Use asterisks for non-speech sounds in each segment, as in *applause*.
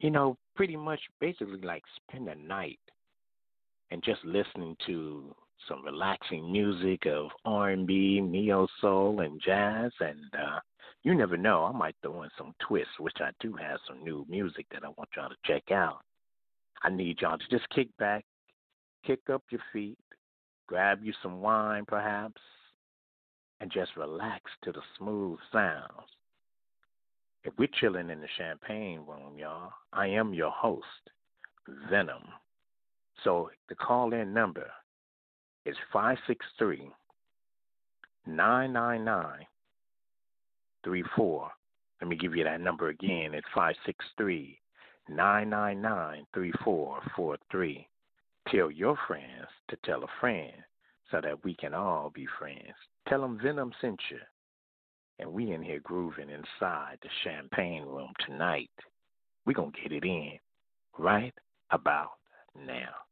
You know, pretty much basically like spend a night and just listening to some relaxing music of R&B, neo soul, and jazz. And uh, you never know, I might throw in some twists, which I do have some new music that I want y'all to check out. I need y'all to just kick back, kick up your feet, grab you some wine, perhaps, and just relax to the smooth sounds. If we're chilling in the champagne room, y'all, I am your host, Venom. So the call in number is 563 999 34. Let me give you that number again. It's 563 999 3443. Tell your friends to tell a friend so that we can all be friends. Tell them Venom sent you. And we in here grooving inside the champagne room tonight. we going to get it in right about now.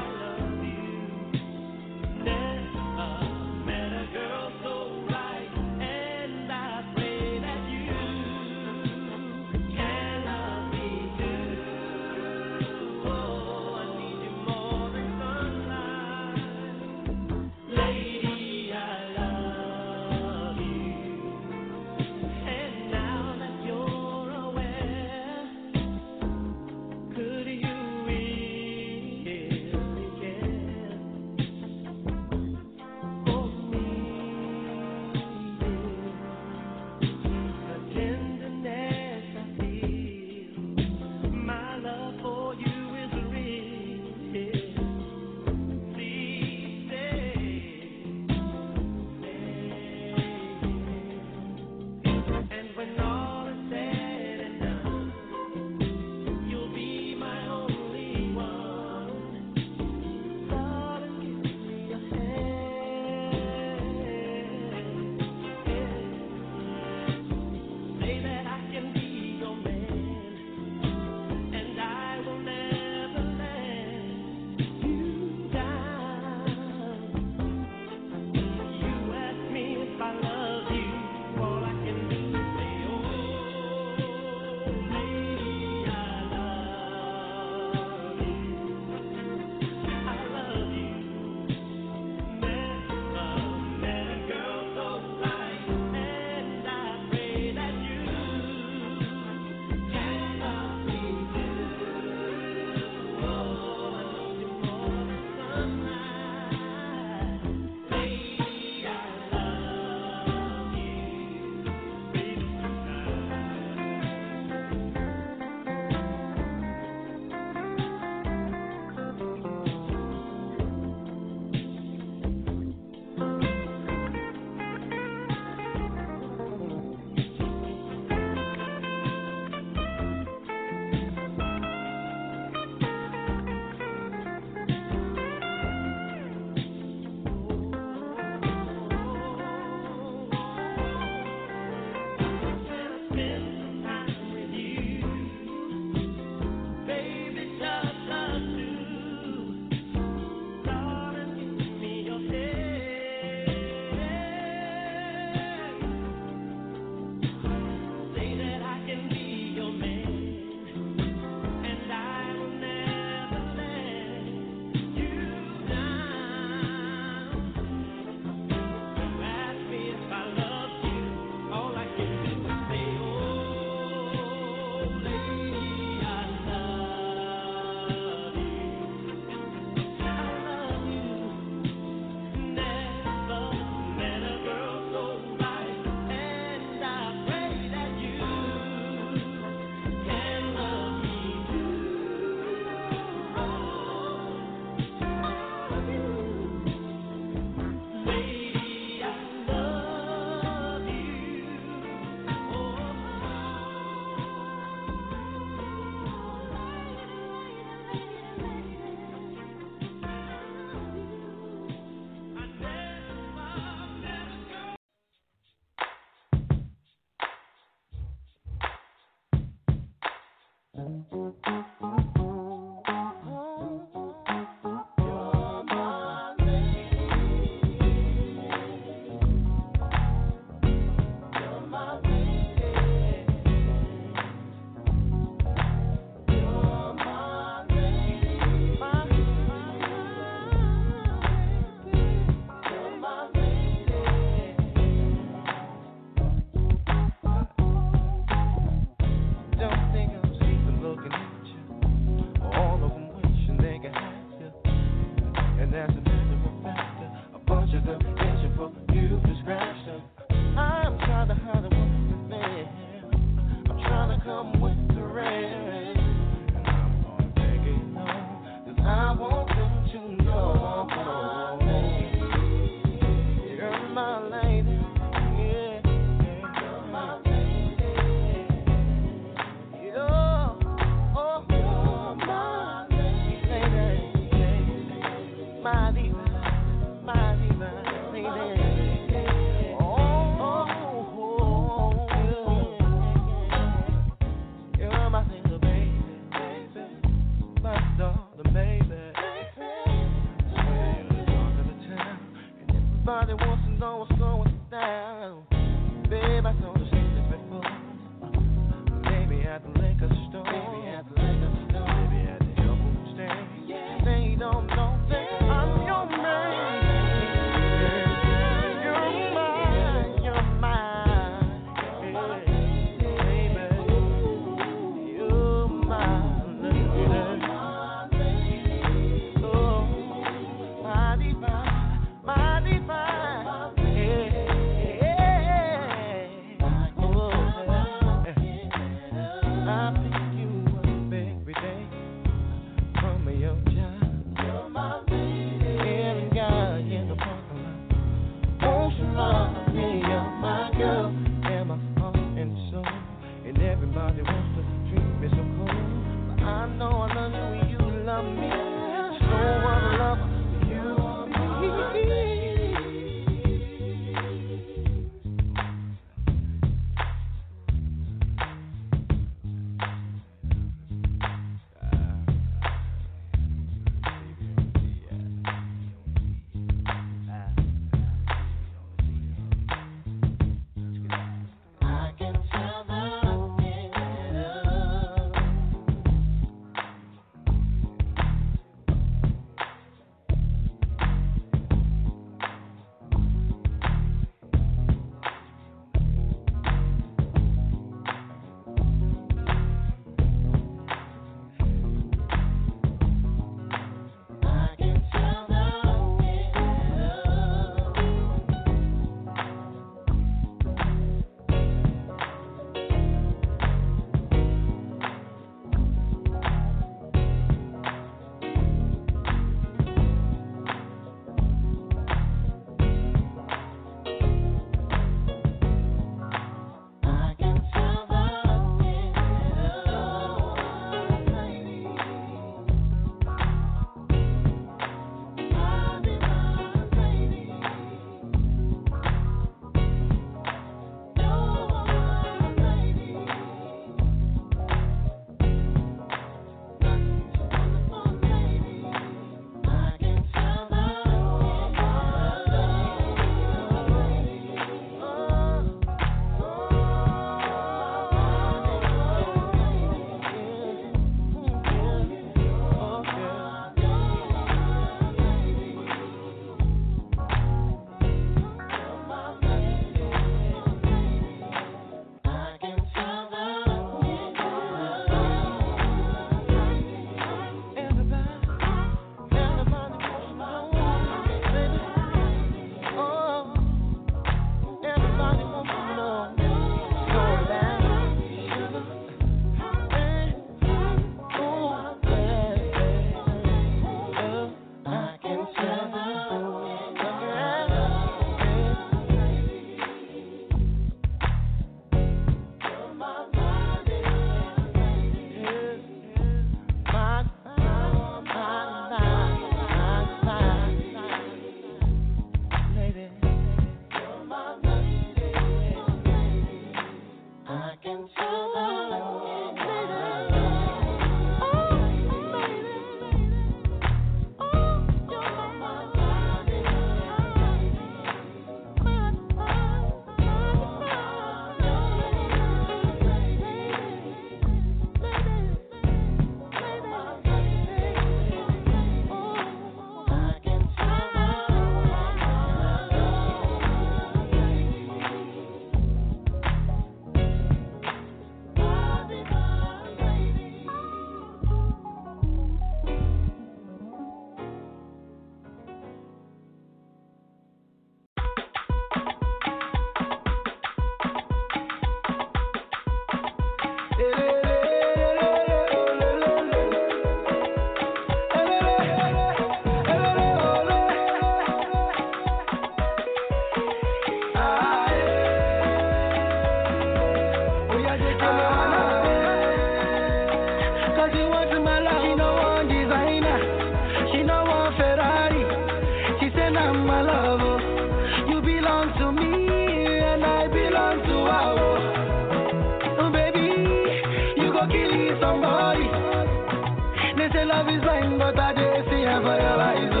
but I did see for your eyes. Oh.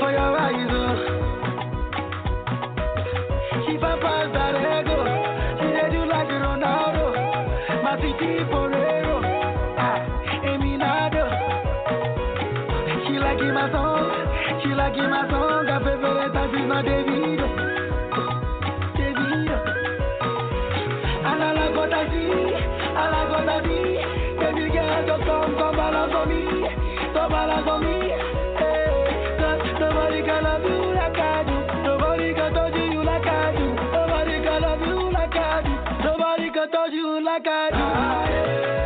For your eyes. Oh. She. Oh. She you like Ronaldo. Oh. My city oh. Ah, Eminado. She like my song. She like my song. Her favorite my baby. like I do.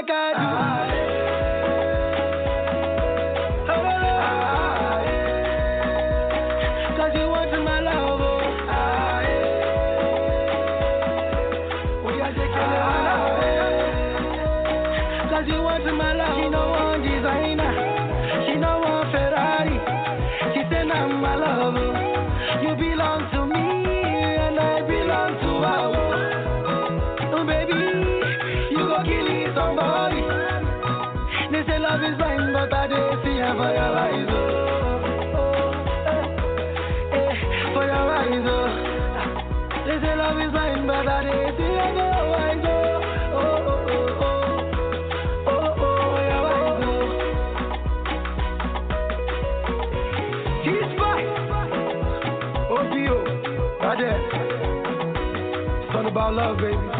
like I do. I, Cause my love. Oh. We got. Cause you my love. She no designer. She no Ferrari. She said I'm my love. Oh. love is blind, but I did see her for your eyes. Oh, oh, eh, for your eyes. Oh. They say love is blind, but I did see her for your eyes. Oh, oh, oh, oh, oh, oh, for your eyes. Oh. She's fine. Oh, Dio, right there. It's all about love, baby.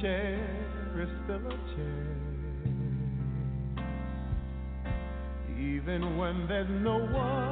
chair is still a chair. Even when there's no one.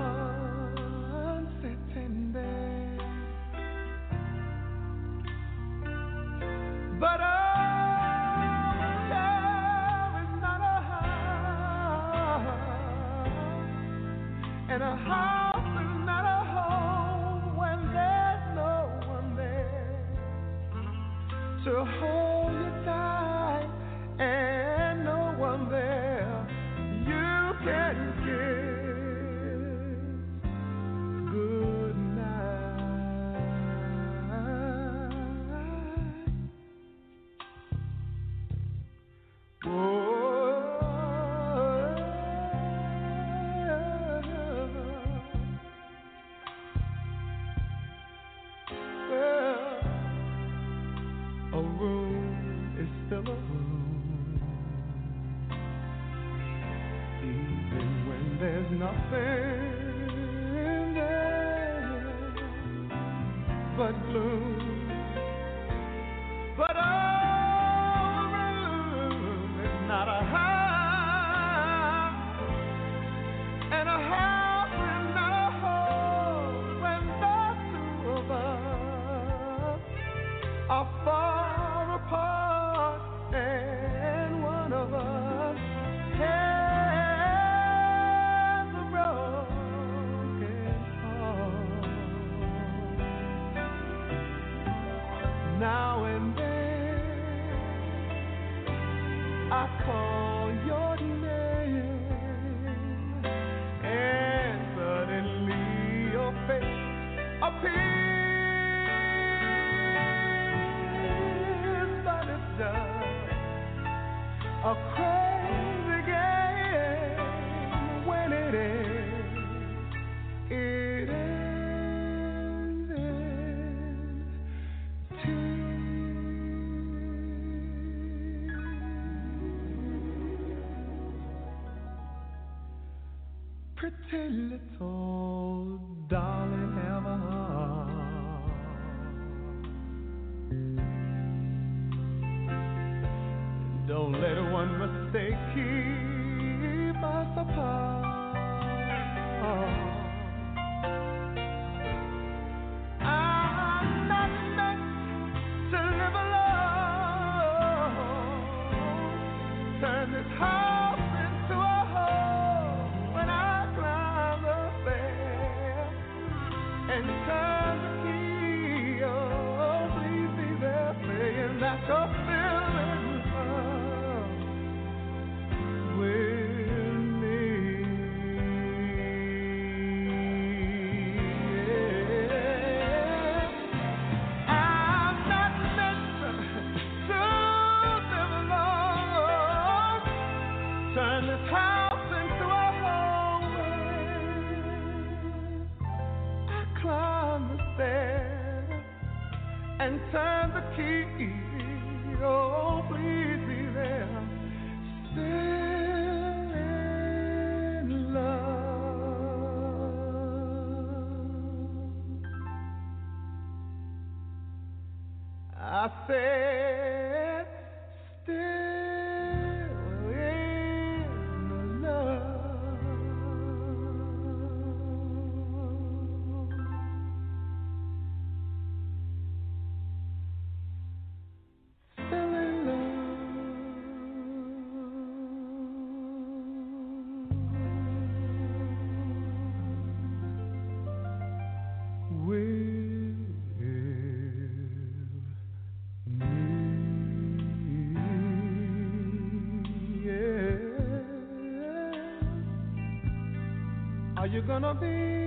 gonna be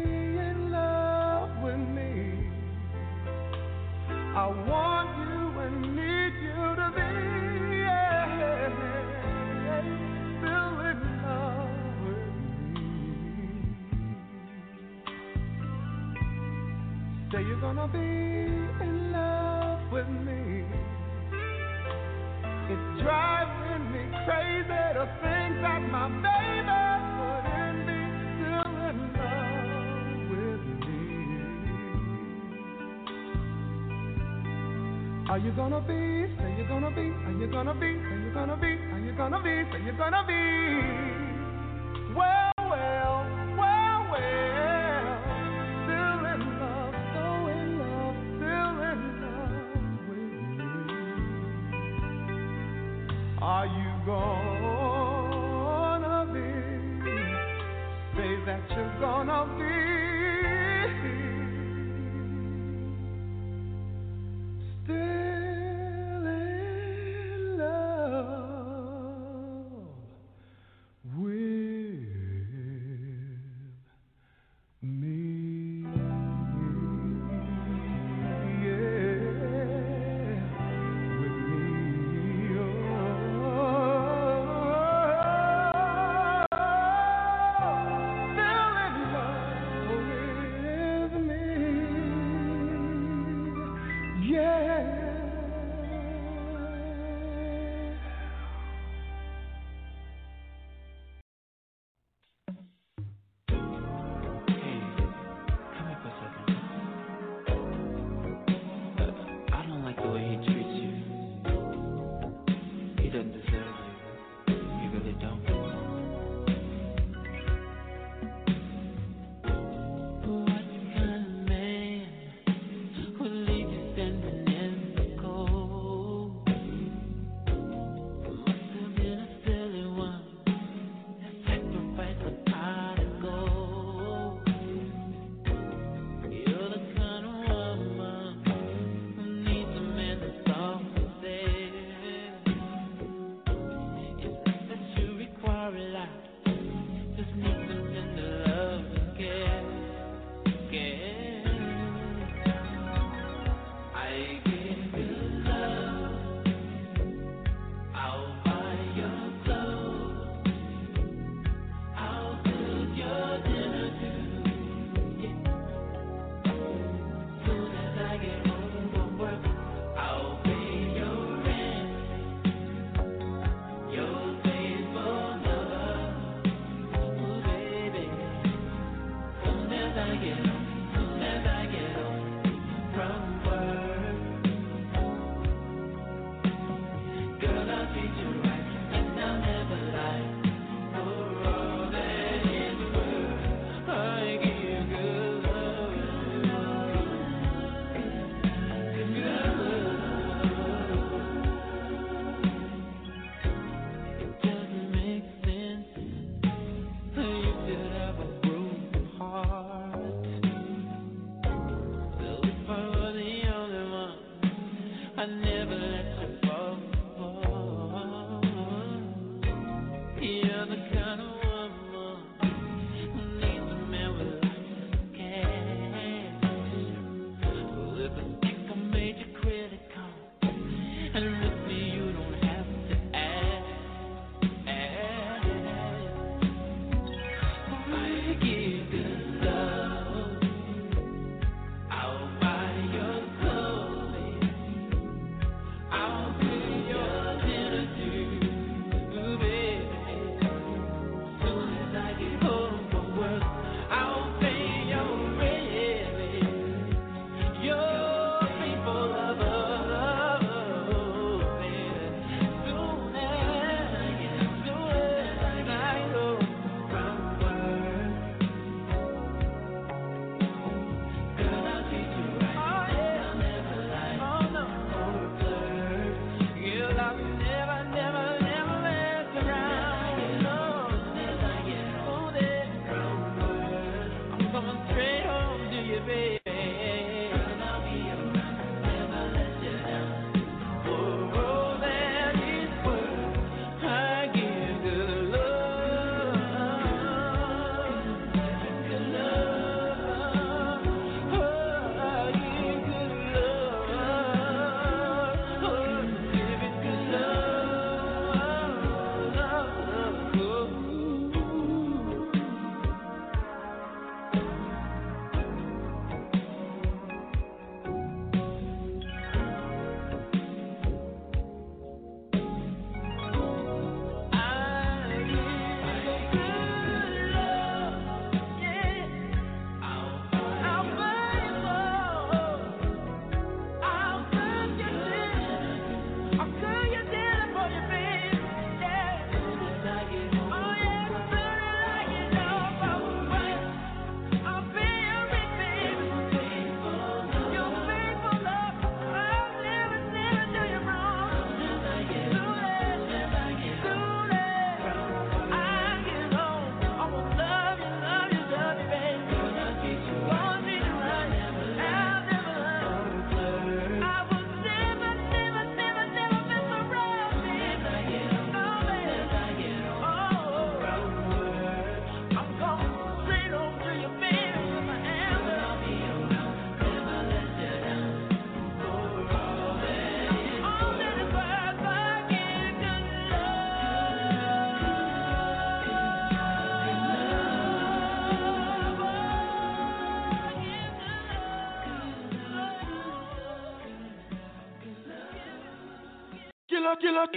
killer,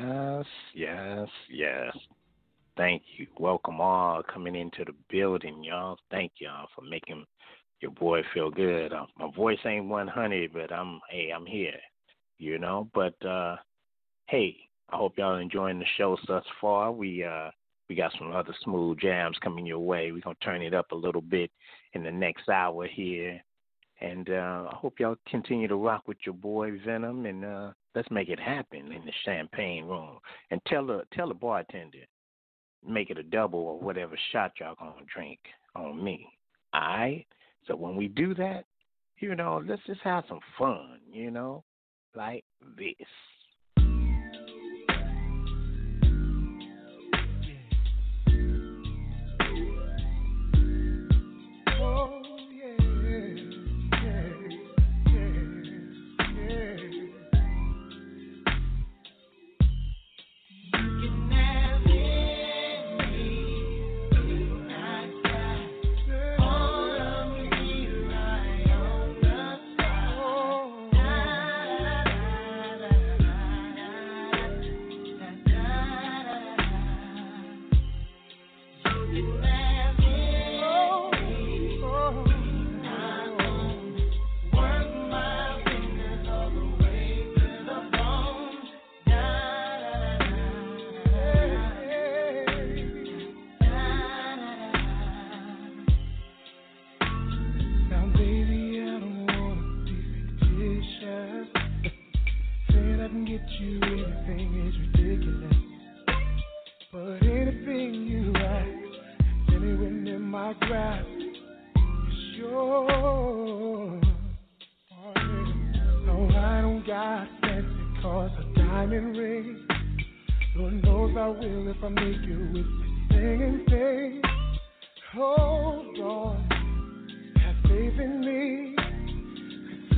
Yes, yes, yes. Thank you. Welcome all coming into the building, y'all. Thank y'all for making your boy feel good. Uh, my voice ain't 100, but I'm hey, I'm here. You know, but uh hey, I hope y'all enjoying the show thus far. We uh we got some other smooth jams coming your way. We're gonna turn it up a little bit in the next hour here. And uh I hope y'all continue to rock with your boy Venom and uh let's make it happen in the champagne room. And tell the tell the bartender make it a double or whatever shot y'all gonna drink on me. Alright? So when we do that, you know, let's just have some fun, you know, like this. you, everything is ridiculous. But anything you write, anyone in my grasp is yours. No, oh, I don't got fancy because a diamond rings. Lord knows I will if I make you with this thing and thing. Oh, Lord, have faith in me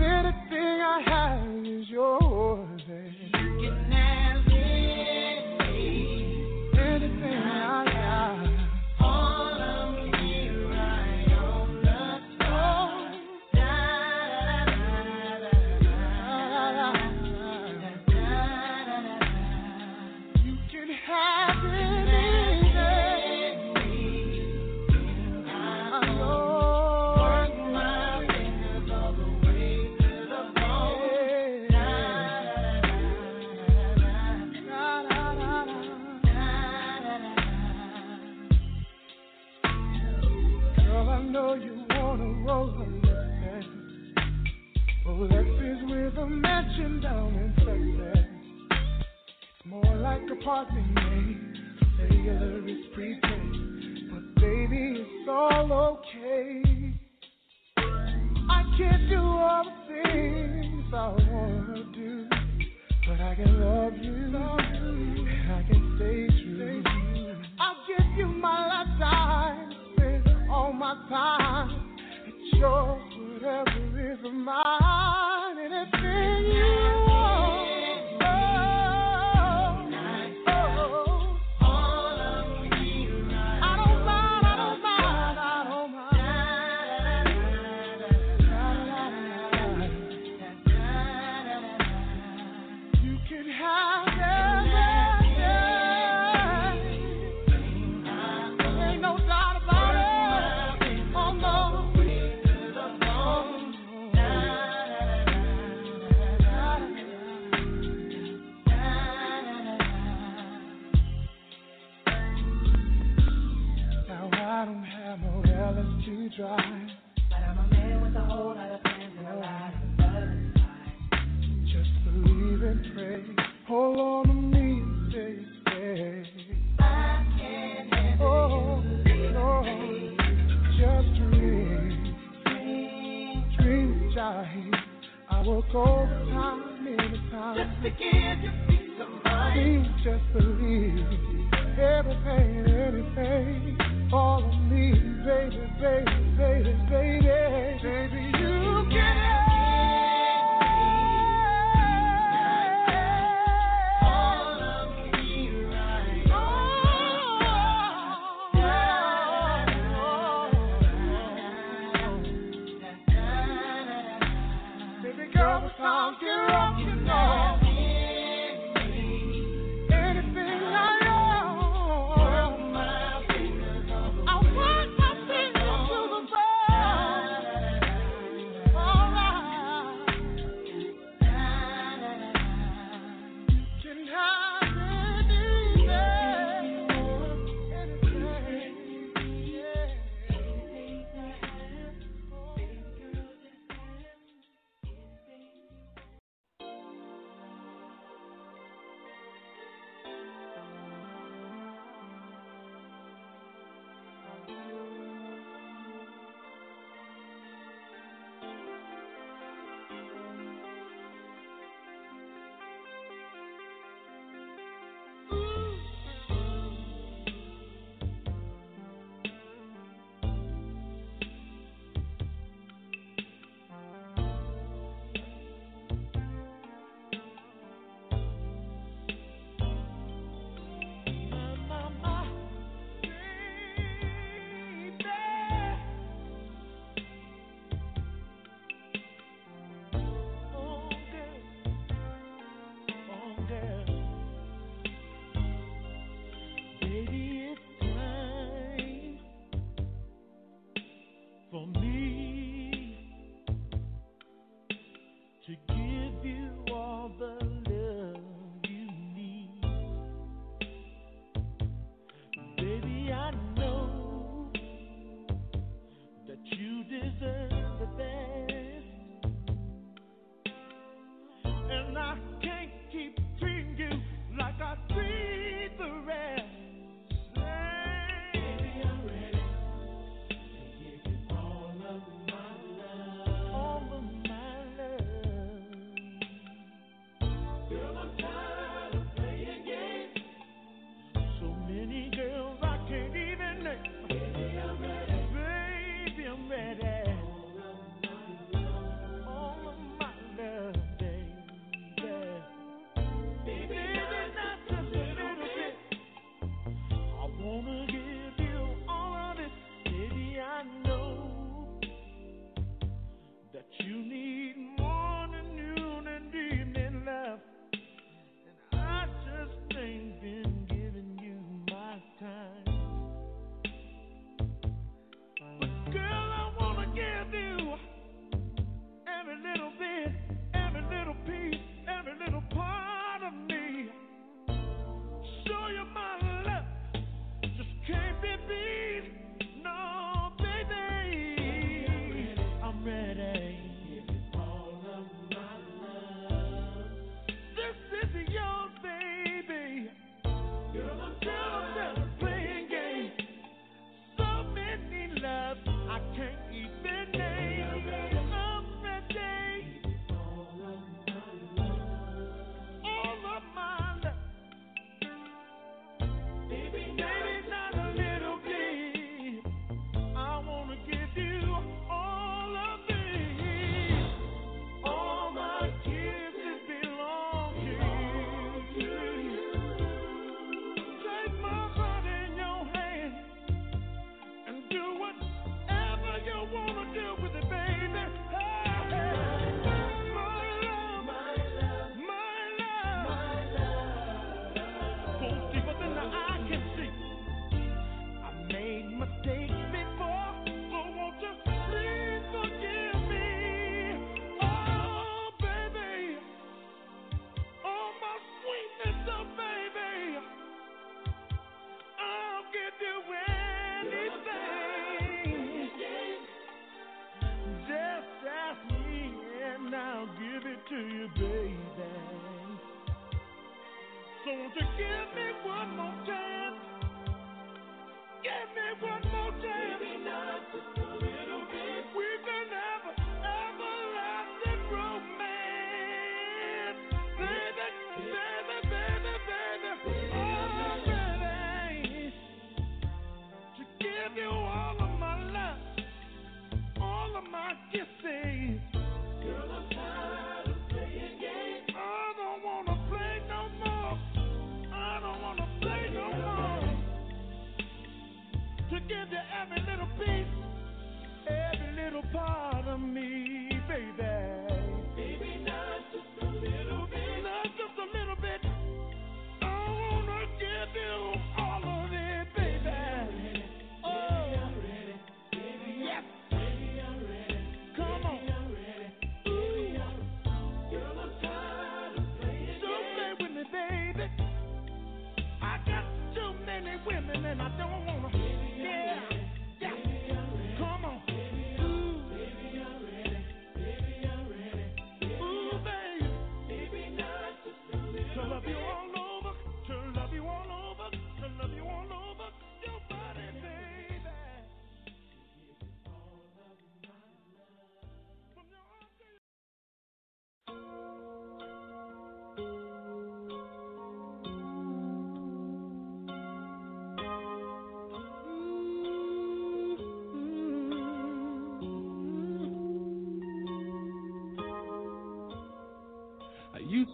anything I have is yours. You know you wanna roll her lips Rolexes with a mansion down in Texas. It's more like apartment name. The other is prepaid, but baby, it's all okay. I can't do all the things I wanna do, but I can love you, and I can stay true. I'll give you my lifetime my. It's yours, whatever is mine, and it's in you. I will go time and time. Just to give you peace of mind. Please just believe everything, anything. All of me, baby, baby, baby, baby.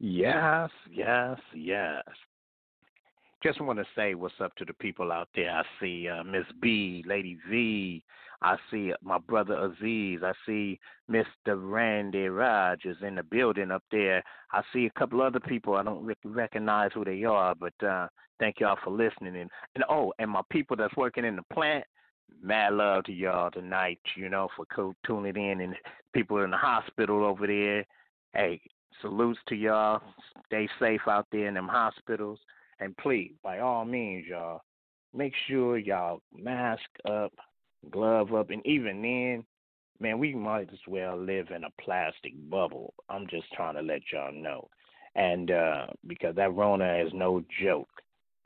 Yes, yes, yes. Just want to say what's up to the people out there. I see uh, Miss B, Lady V. I see my brother Aziz. I see Mr. Randy Rogers in the building up there. I see a couple other people. I don't recognize who they are, but uh, thank y'all for listening. And, and oh, and my people that's working in the plant. Mad love to y'all tonight. You know for tuning in and people in the hospital over there. Hey, salutes to y'all. Stay safe out there in them hospitals. And please, by all means, y'all, make sure y'all mask up, glove up, and even then, man, we might as well live in a plastic bubble. I'm just trying to let y'all know. And uh because that Rona is no joke.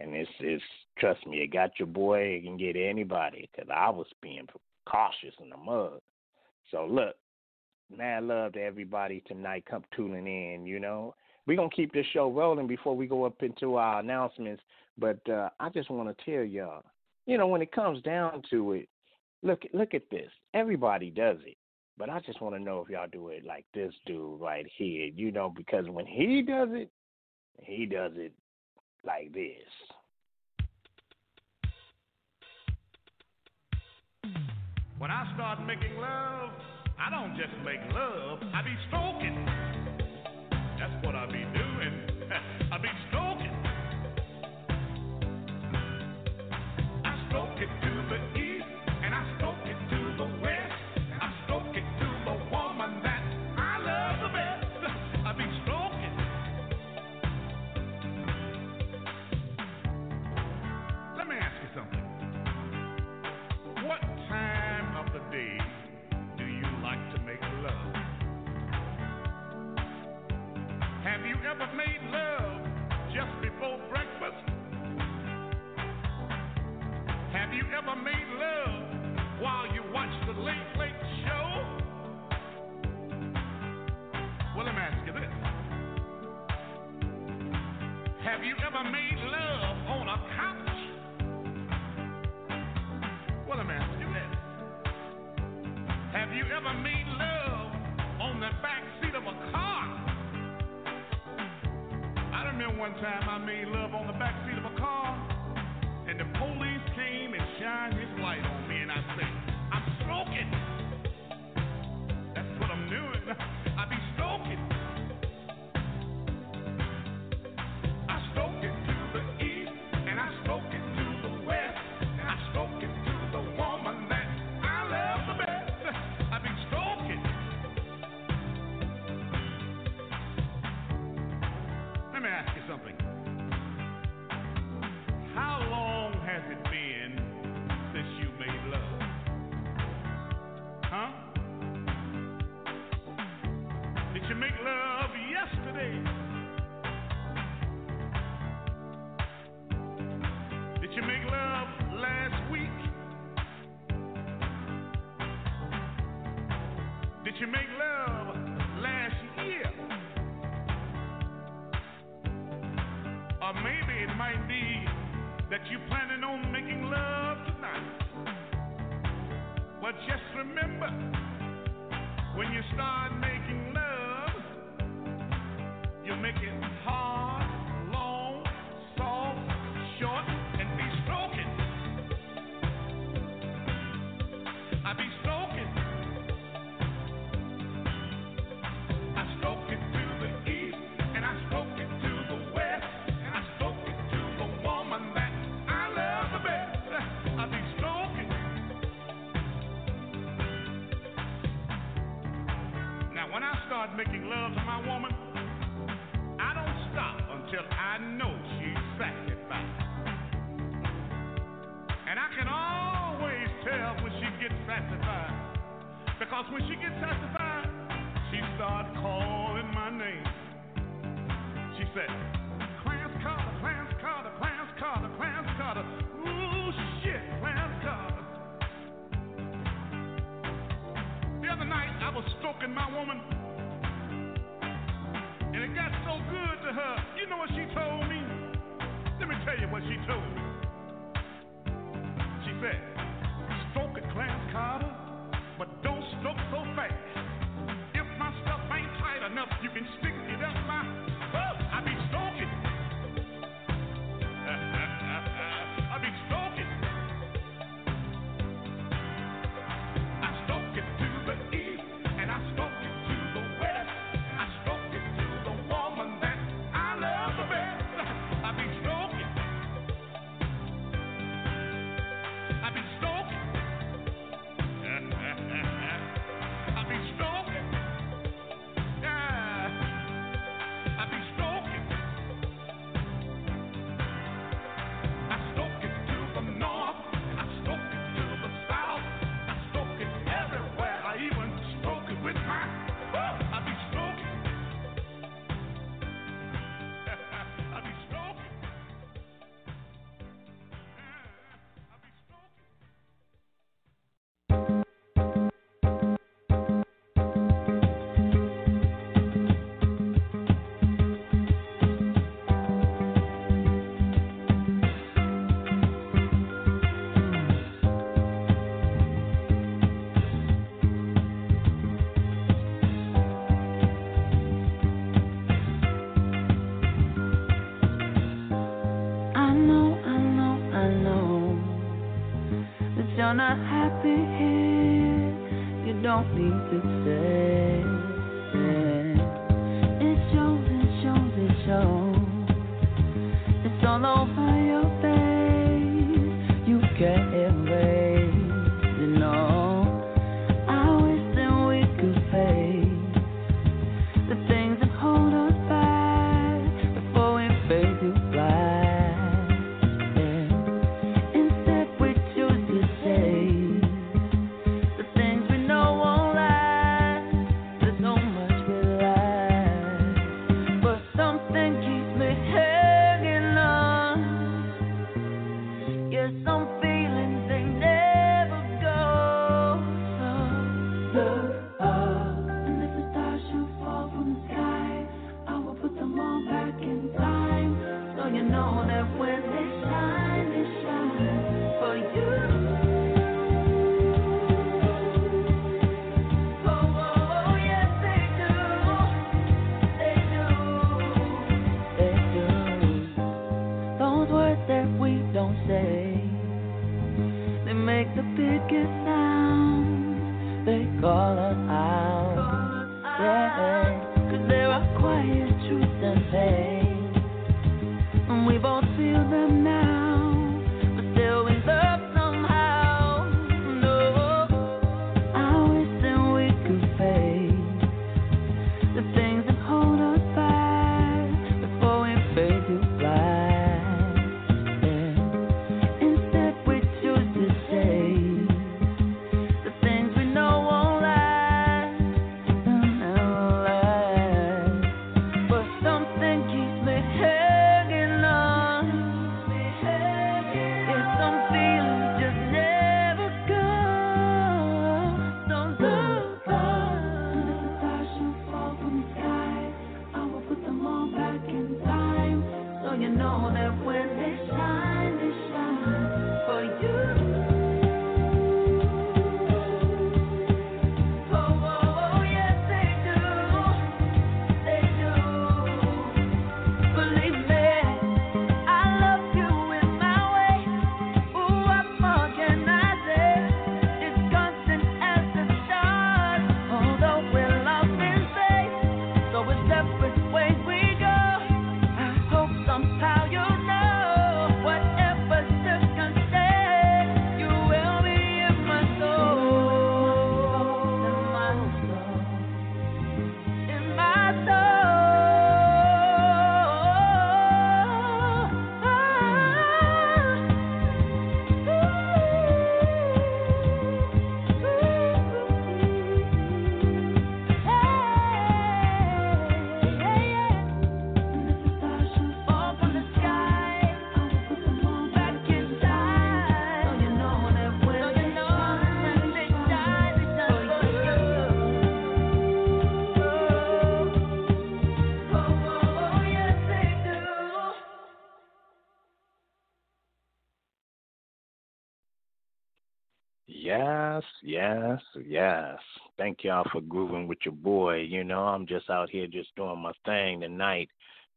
And it's it's trust me, it got your boy, it can get anybody. Because I was being cautious in the mud. So look, mad love to everybody tonight. Come tuning in, you know we're gonna keep this show rolling before we go up into our announcements. But uh, I just want to tell y'all, you know, when it comes down to it, look look at this. Everybody does it, but I just want to know if y'all do it like this dude right here. You know, because when he does it, he does it like this. When I start making love, I don't just make love, I be stroking. That's what I be you're Yes, yes. Thank y'all for grooving with your boy. You know, I'm just out here just doing my thing tonight,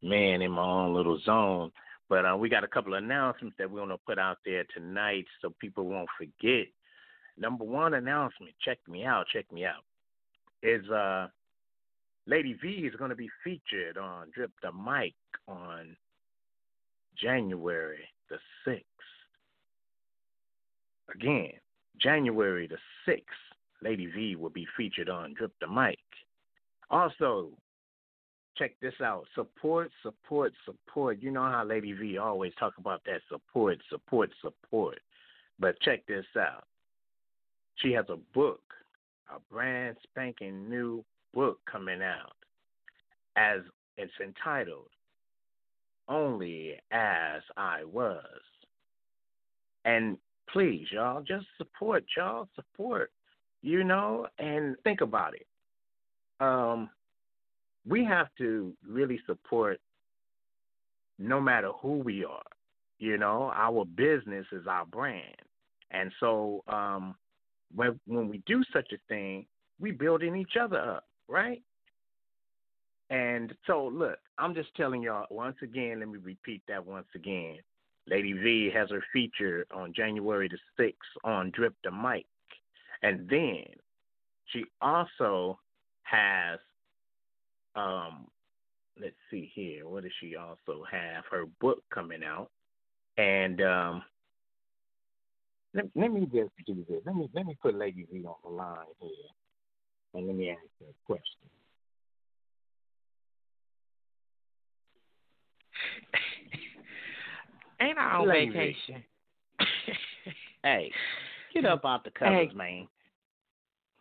man, in my own little zone. But uh, we got a couple of announcements that we're going to put out there tonight so people won't forget. Number one announcement, check me out, check me out, is uh, Lady V is going to be featured on Drip the Mic on January the 6th. Again, January the 6th, Lady V will be featured on Drip the Mic. Also, check this out. Support, support, support. You know how Lady V always talk about that support, support, support. But check this out. She has a book, a brand spanking new book coming out. As it's entitled Only As I Was. And please, y'all, just support, y'all, support. You know, and think about it. Um, we have to really support no matter who we are. You know, our business is our brand. And so um when when we do such a thing, we building each other up, right? And so look, I'm just telling y'all once again, let me repeat that once again. Lady V has her feature on January the 6th on Drip the Mic. And then she also has, um, let's see here, what does she also have? Her book coming out. And um, let, let me just do this. Let me let me put Lady V on the line here, and let me ask her a question. Ain't I on Lady. vacation? *laughs* Hey, get up off the covers, Hey. man.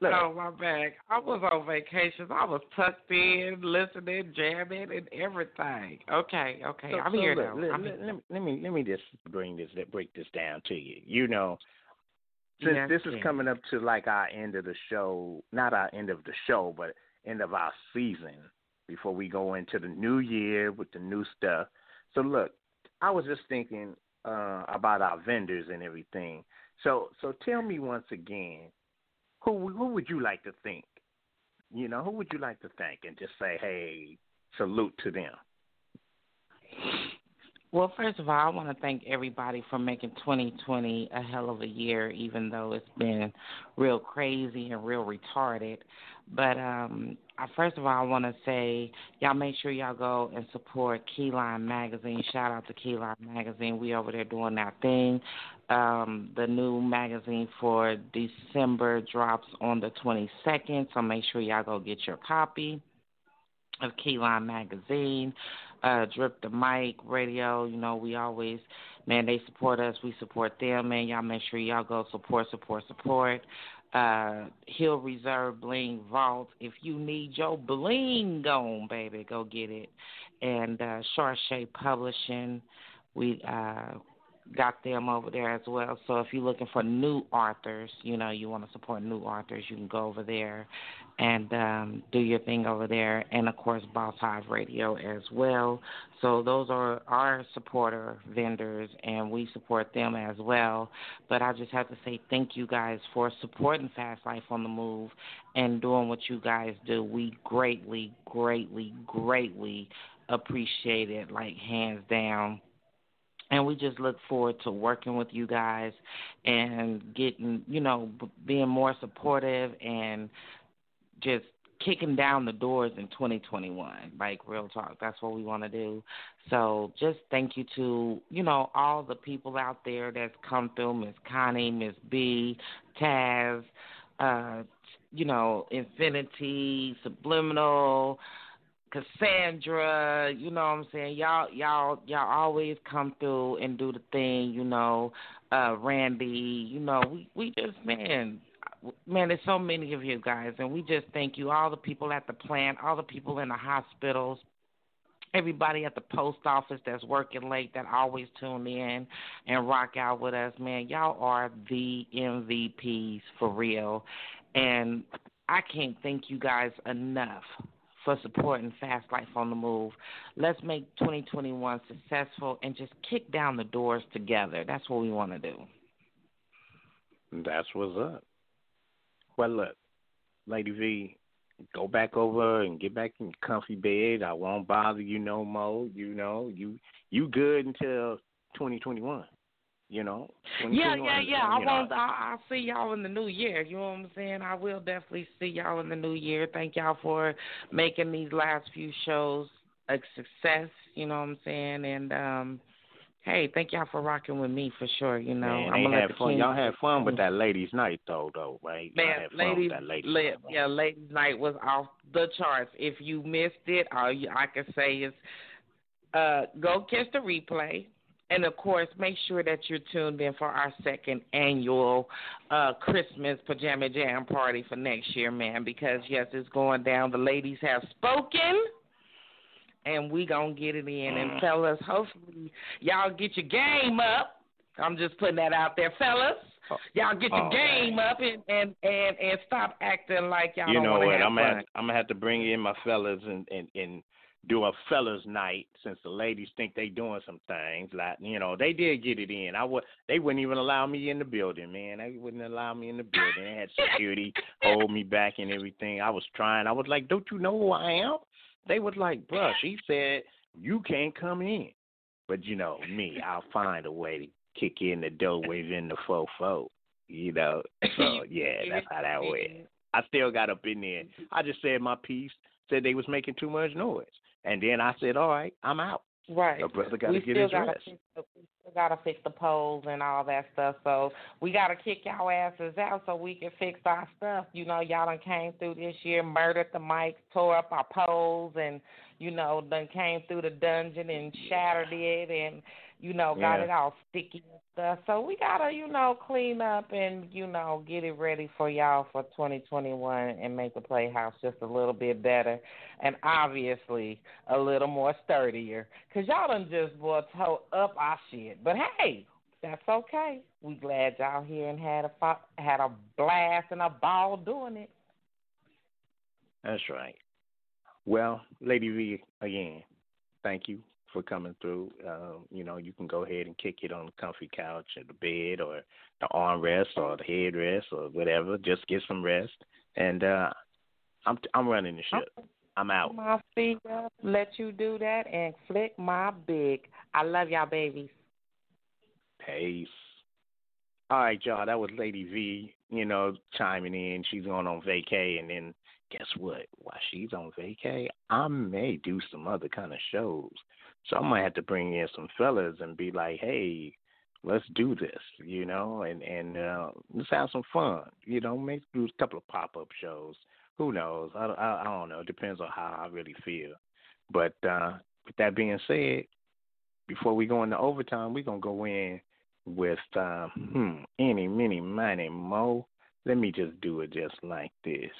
Look, Oh my bad. I was on vacation. I was tucked in, listening, jamming, and everything. Okay, okay. so- I'm so here look, now. Let, I'm let, me- let me let me just bring this break this down to you. You know, since Yes, this is coming up to like our end of the show, not our end of the show, but end of our season before we go into the new year with the new stuff. So look, I was just thinking uh, about our vendors and everything. So so tell me once again, who who would you like to think? You know, who would you like to thank and just say, hey, salute to them. Well, first of all, I want to thank everybody for making 2020 a hell of a year, even though it's been real crazy and real retarded. But um, first of all, I want to say y'all make sure y'all go and support Keyline Magazine. Shout out to Keyline Magazine. We over there doing our thing. Um, the new magazine for December drops on the 22nd, so make sure y'all go get your copy of Keyline Magazine, uh, Drip the Mic Radio. You know, we always, man, they support us. We support them, man. Y'all make sure y'all go support, support, support. Uh, Hill Reserve Bling Vault. If you need your bling on, baby, go get it. And uh, Charche Publishing, we uh, got them over there as well. So if you're looking for new authors, you know, you want to support new authors, you can go over there and um, do your thing over there. And of course, Boss Hive Radio as well. So those are our supporter vendors, and we support them as well. But I just have to say thank you guys for supporting Fast Life on the Move and doing what you guys do. We greatly, greatly, greatly appreciate it, like hands down and we just look forward to working with you guys and getting you know being more supportive and just kicking down the doors in 2021 like real talk that's what we want to do. So just thank you to you know all the people out there that's come through miss connie miss b taz uh you know infinity subliminal Cassandra, you know what I'm saying? Y'all y'all y'all always come through and do the thing, you know. Uh Randy, you know, we we just man man, there's so many of you guys and we just thank you, all the people at the plant, all the people in the hospitals, everybody at the post office that's working late that always tune in and rock out with us, man. Y'all are the MVPs for real. And I can't thank you guys enough for supporting Fast Life on the Move. Let's make 2021 successful and just kick down the doors together. That's what we want to do. That's what's up. Well, look, Lady V, go back over and get back in your comfy bed. I won't bother you no more. You know, you you good until 2021. You know. Yeah, 2021, yeah, yeah. I won't. I, I'll see y'all in the new year. You know what I'm saying? I will definitely see y'all in the new year. Thank y'all for making these last few shows a success. You know what I'm saying? And um, hey, thank y'all for rocking with me for sure. You know, Man, I'm gonna have fun. king- Y'all had fun with that ladies' night though, though, right? Y'all Man, had fun ladies, ladies' la- night. yeah, ladies' night was off the charts. If you missed it, all you, I can say is uh, go catch the replay. And of course, make sure that you're tuned in for our second annual uh, Christmas pajama jam party for next year, man. Because yes, it's going down. The ladies have spoken, and we gonna get it in. And fellas, hopefully y'all get your game up. I'm just putting that out there, fellas. Y'all get your Oh, game up and and and and stop acting like y'all you don't know what? have I'm gonna I'm gonna have to bring in my fellas and and and do a fellas night since the ladies think they doing some things. Like you know, they did get it in. I would. They wouldn't even allow me in the building, man. They wouldn't allow me in the building. They had security hold me back and everything. I was trying. I was like, "Don't you know who I am?" They was like, "Bruh," she said, "You can't come in." But you know me, I'll find a way to kick in the doorway in the fofo. You know, so *laughs* yeah, that's how that went. I still got up in there. I just said my piece. Said they was making too much noise, and then I said, "All right, I'm out." Right. The brother got to get his gotta rest. The, we still gotta fix the poles and all that stuff. So we gotta kick y'all asses out so we can fix our stuff. You know, y'all done came through this year, murdered the mics, tore up our poles, and you know, done came through the dungeon and shattered it, and you know, got Yeah. it all sticky and stuff. So we gotta, you know, clean up and you know, get it ready for y'all for 2021 and make the Playhouse just a little bit better, and obviously a little more sturdier. Cause y'all done just boy tore up our shit. But hey, that's okay. We glad y'all here and had a fo- had a blast and a ball doing it. That's right. Well, Lady V, again, thank you for coming through. Um, you know, you can go ahead and kick it on the comfy couch or the bed or the armrest or the headrest or whatever. Just get some rest. And uh I'm I'm running the ship. I'm out. My feet up, let you do that and flick my big. I love y'all babies. Peace. All right, y'all. That was Lady V. You know, chiming in. She's going on vacay, and then guess what? While she's on vacay, I may do some other kind of shows. So I might have to bring in some fellas and be like, "Hey, let's do this," you know, and and uh, let's have some fun. You know, maybe do a couple of pop up shows. Who knows? I, I I don't know. It depends on how I really feel. But uh, with that being said, before we go into overtime, we're gonna go in with uh, hmm, any, many, miny, mo. Let me just do it just like this.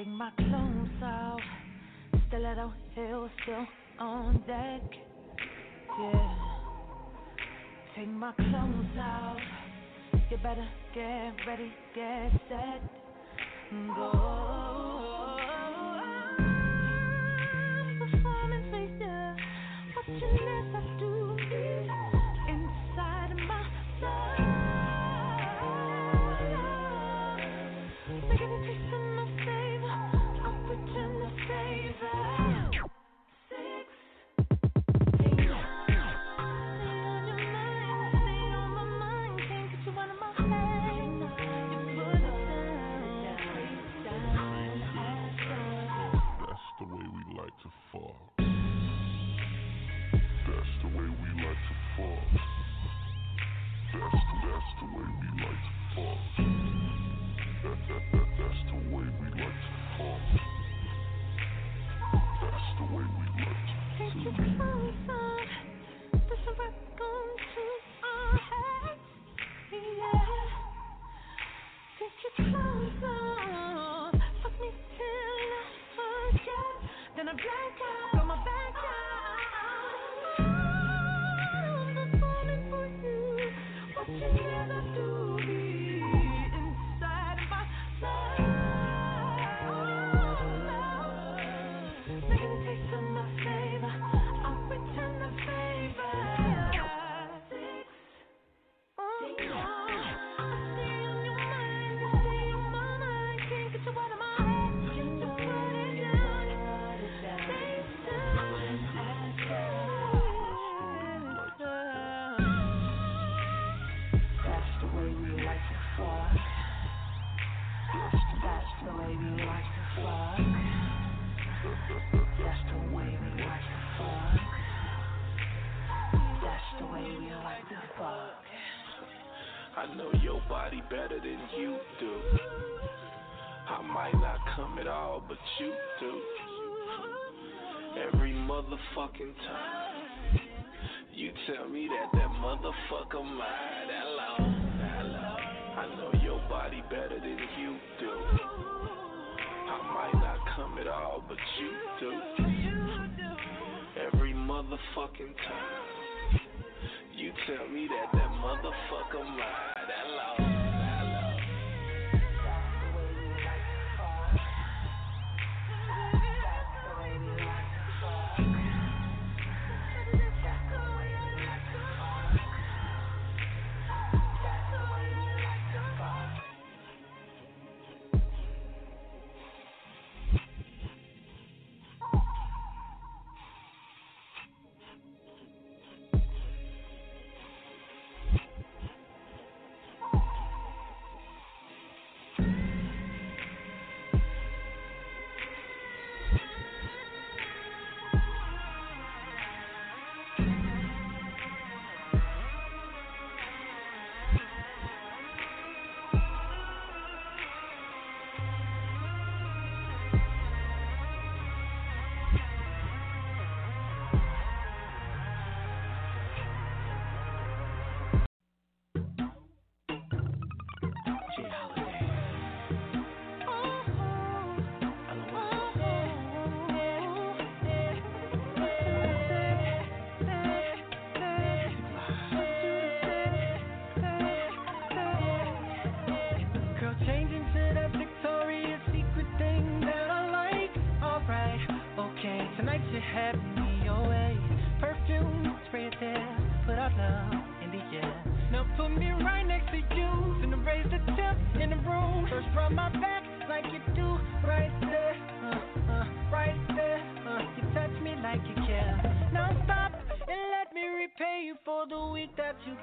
take my clothes off. Stiletto heels still on deck. Yeah. Take my clothes off. You better get ready, get set, go. motherfucking time. You tell me that that motherfucker mine. Hello, hello. I know your body better than you do. I might not come at all, but you do. Every motherfucking time. You tell me that that motherfucker mine.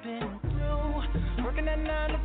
been through. Working at nine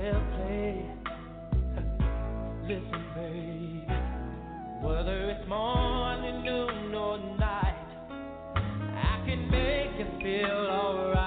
well played. *laughs* Listen, babe, whether it's morning, noon, or night, I can make you feel alright.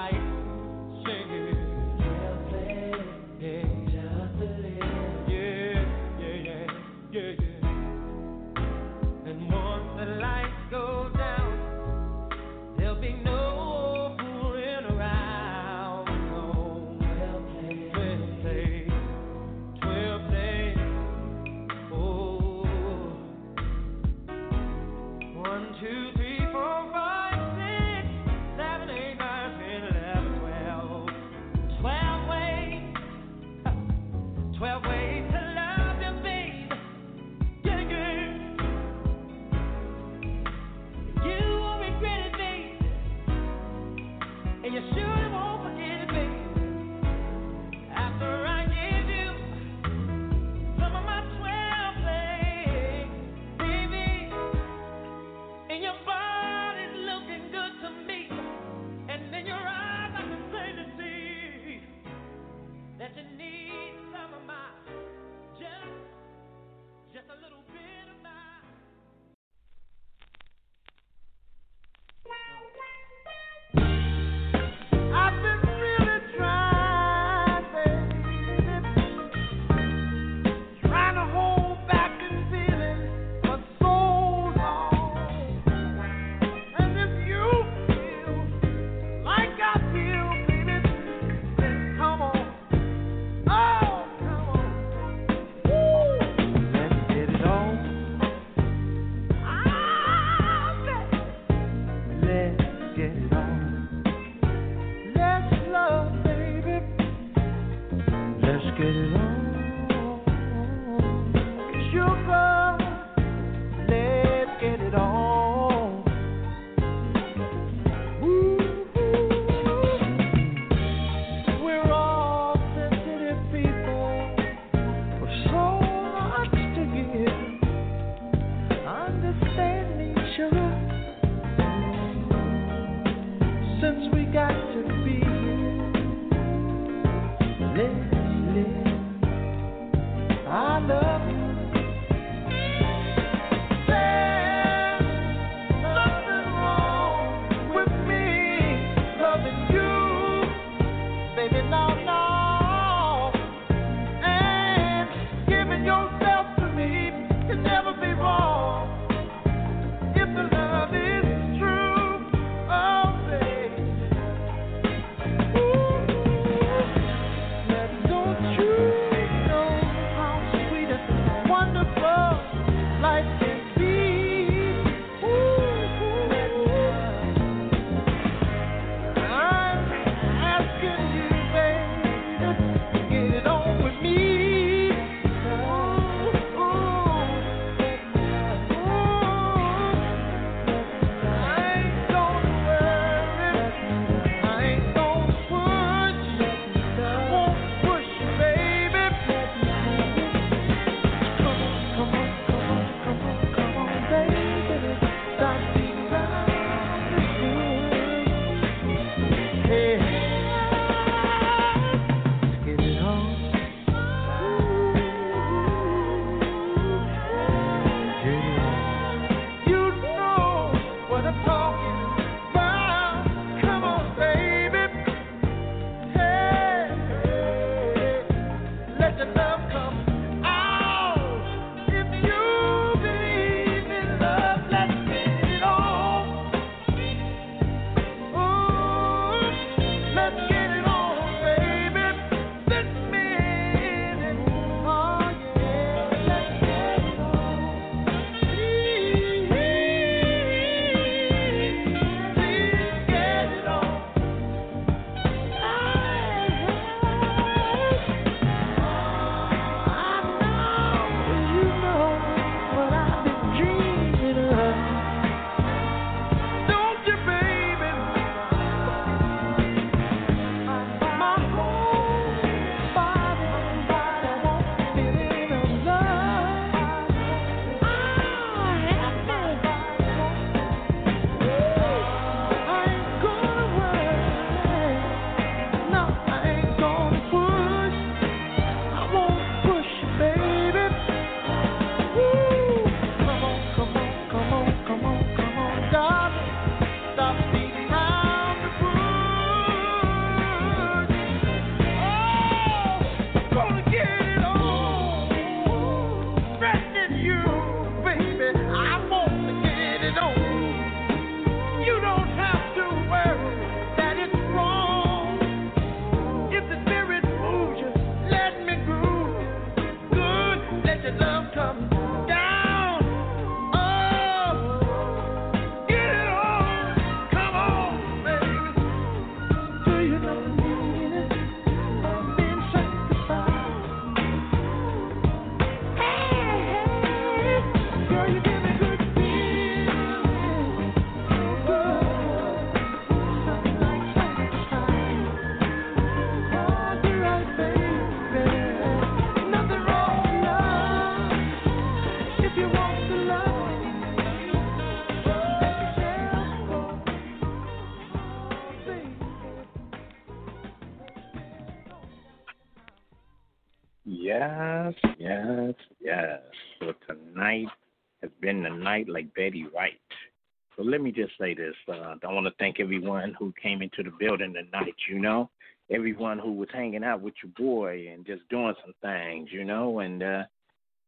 Me just say this. Uh, I want to thank everyone who came into the building tonight, you know. Everyone who was hanging out with your boy and just doing some things, you know, and uh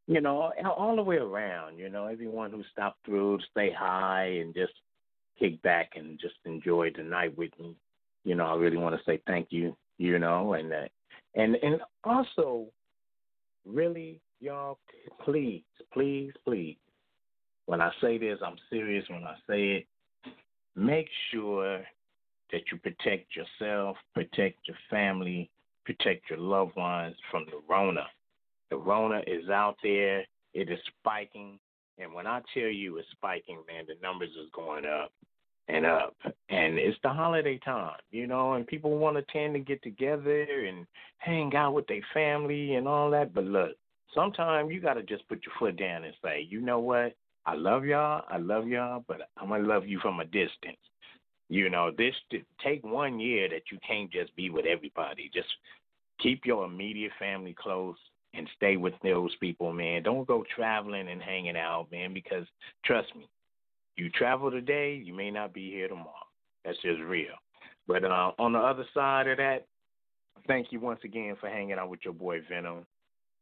you know, all the way around, you know, everyone who stopped through to stay high and just kick back and just enjoy the night with me. You know, I really want to say thank you, you know, and uh, and and also really, y'all, please, please, please. When I say this, I'm serious when I say it. Make sure that you protect yourself, protect your family, protect your loved ones from the Rona. The Rona is out there. It is spiking. And when I tell you it's spiking, man, the numbers is going up and up. And it's the holiday time, you know, and people want to tend to get together and hang out with their family and all that. But look, sometimes you got to just put your foot down and say, you know what? I love y'all. I love y'all, but I'm to love you from a distance. You know, this take one year that you can't just be with everybody. Just keep your immediate family close and stay with those people, man. Don't go traveling and hanging out, man, because trust me, you travel today, you may not be here tomorrow. That's just real. But uh, on the other side of that, thank you once again for hanging out with your boy Venom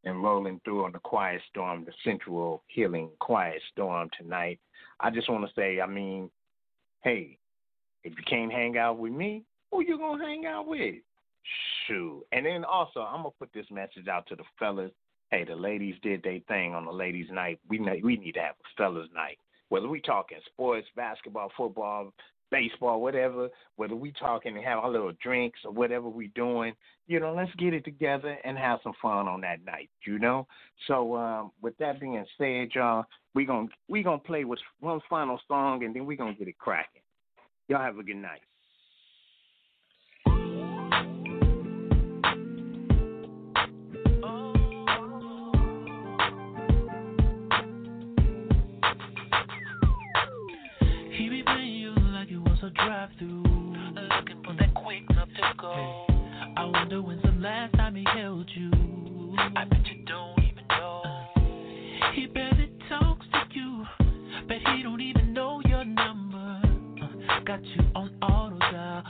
and rolling through on the quiet storm, the sensual healing quiet storm tonight. I just want to say, I mean, hey, if you can't hang out with me, who you gonna hang out with? Shoot. And then also, I'm gonna put this message out to the fellas. Hey, the ladies did their thing on the ladies' night. We need, we need to have a fellas' night. Whether we talking sports, basketball, football, baseball, whatever, whether we talking and have our little drinks or whatever we doing, you know, let's get it together and have some fun on that night, you know. So um, with that being said, y'all, we gonna we gonna play with one final song and then we gonna get it cracking. Y'all have a good night. Through. Looking for that quick enough to go. I wonder when's the last time he held you. I bet you don't even know. He barely talks to you. Bet he don't even know your number. Got you on auto dial.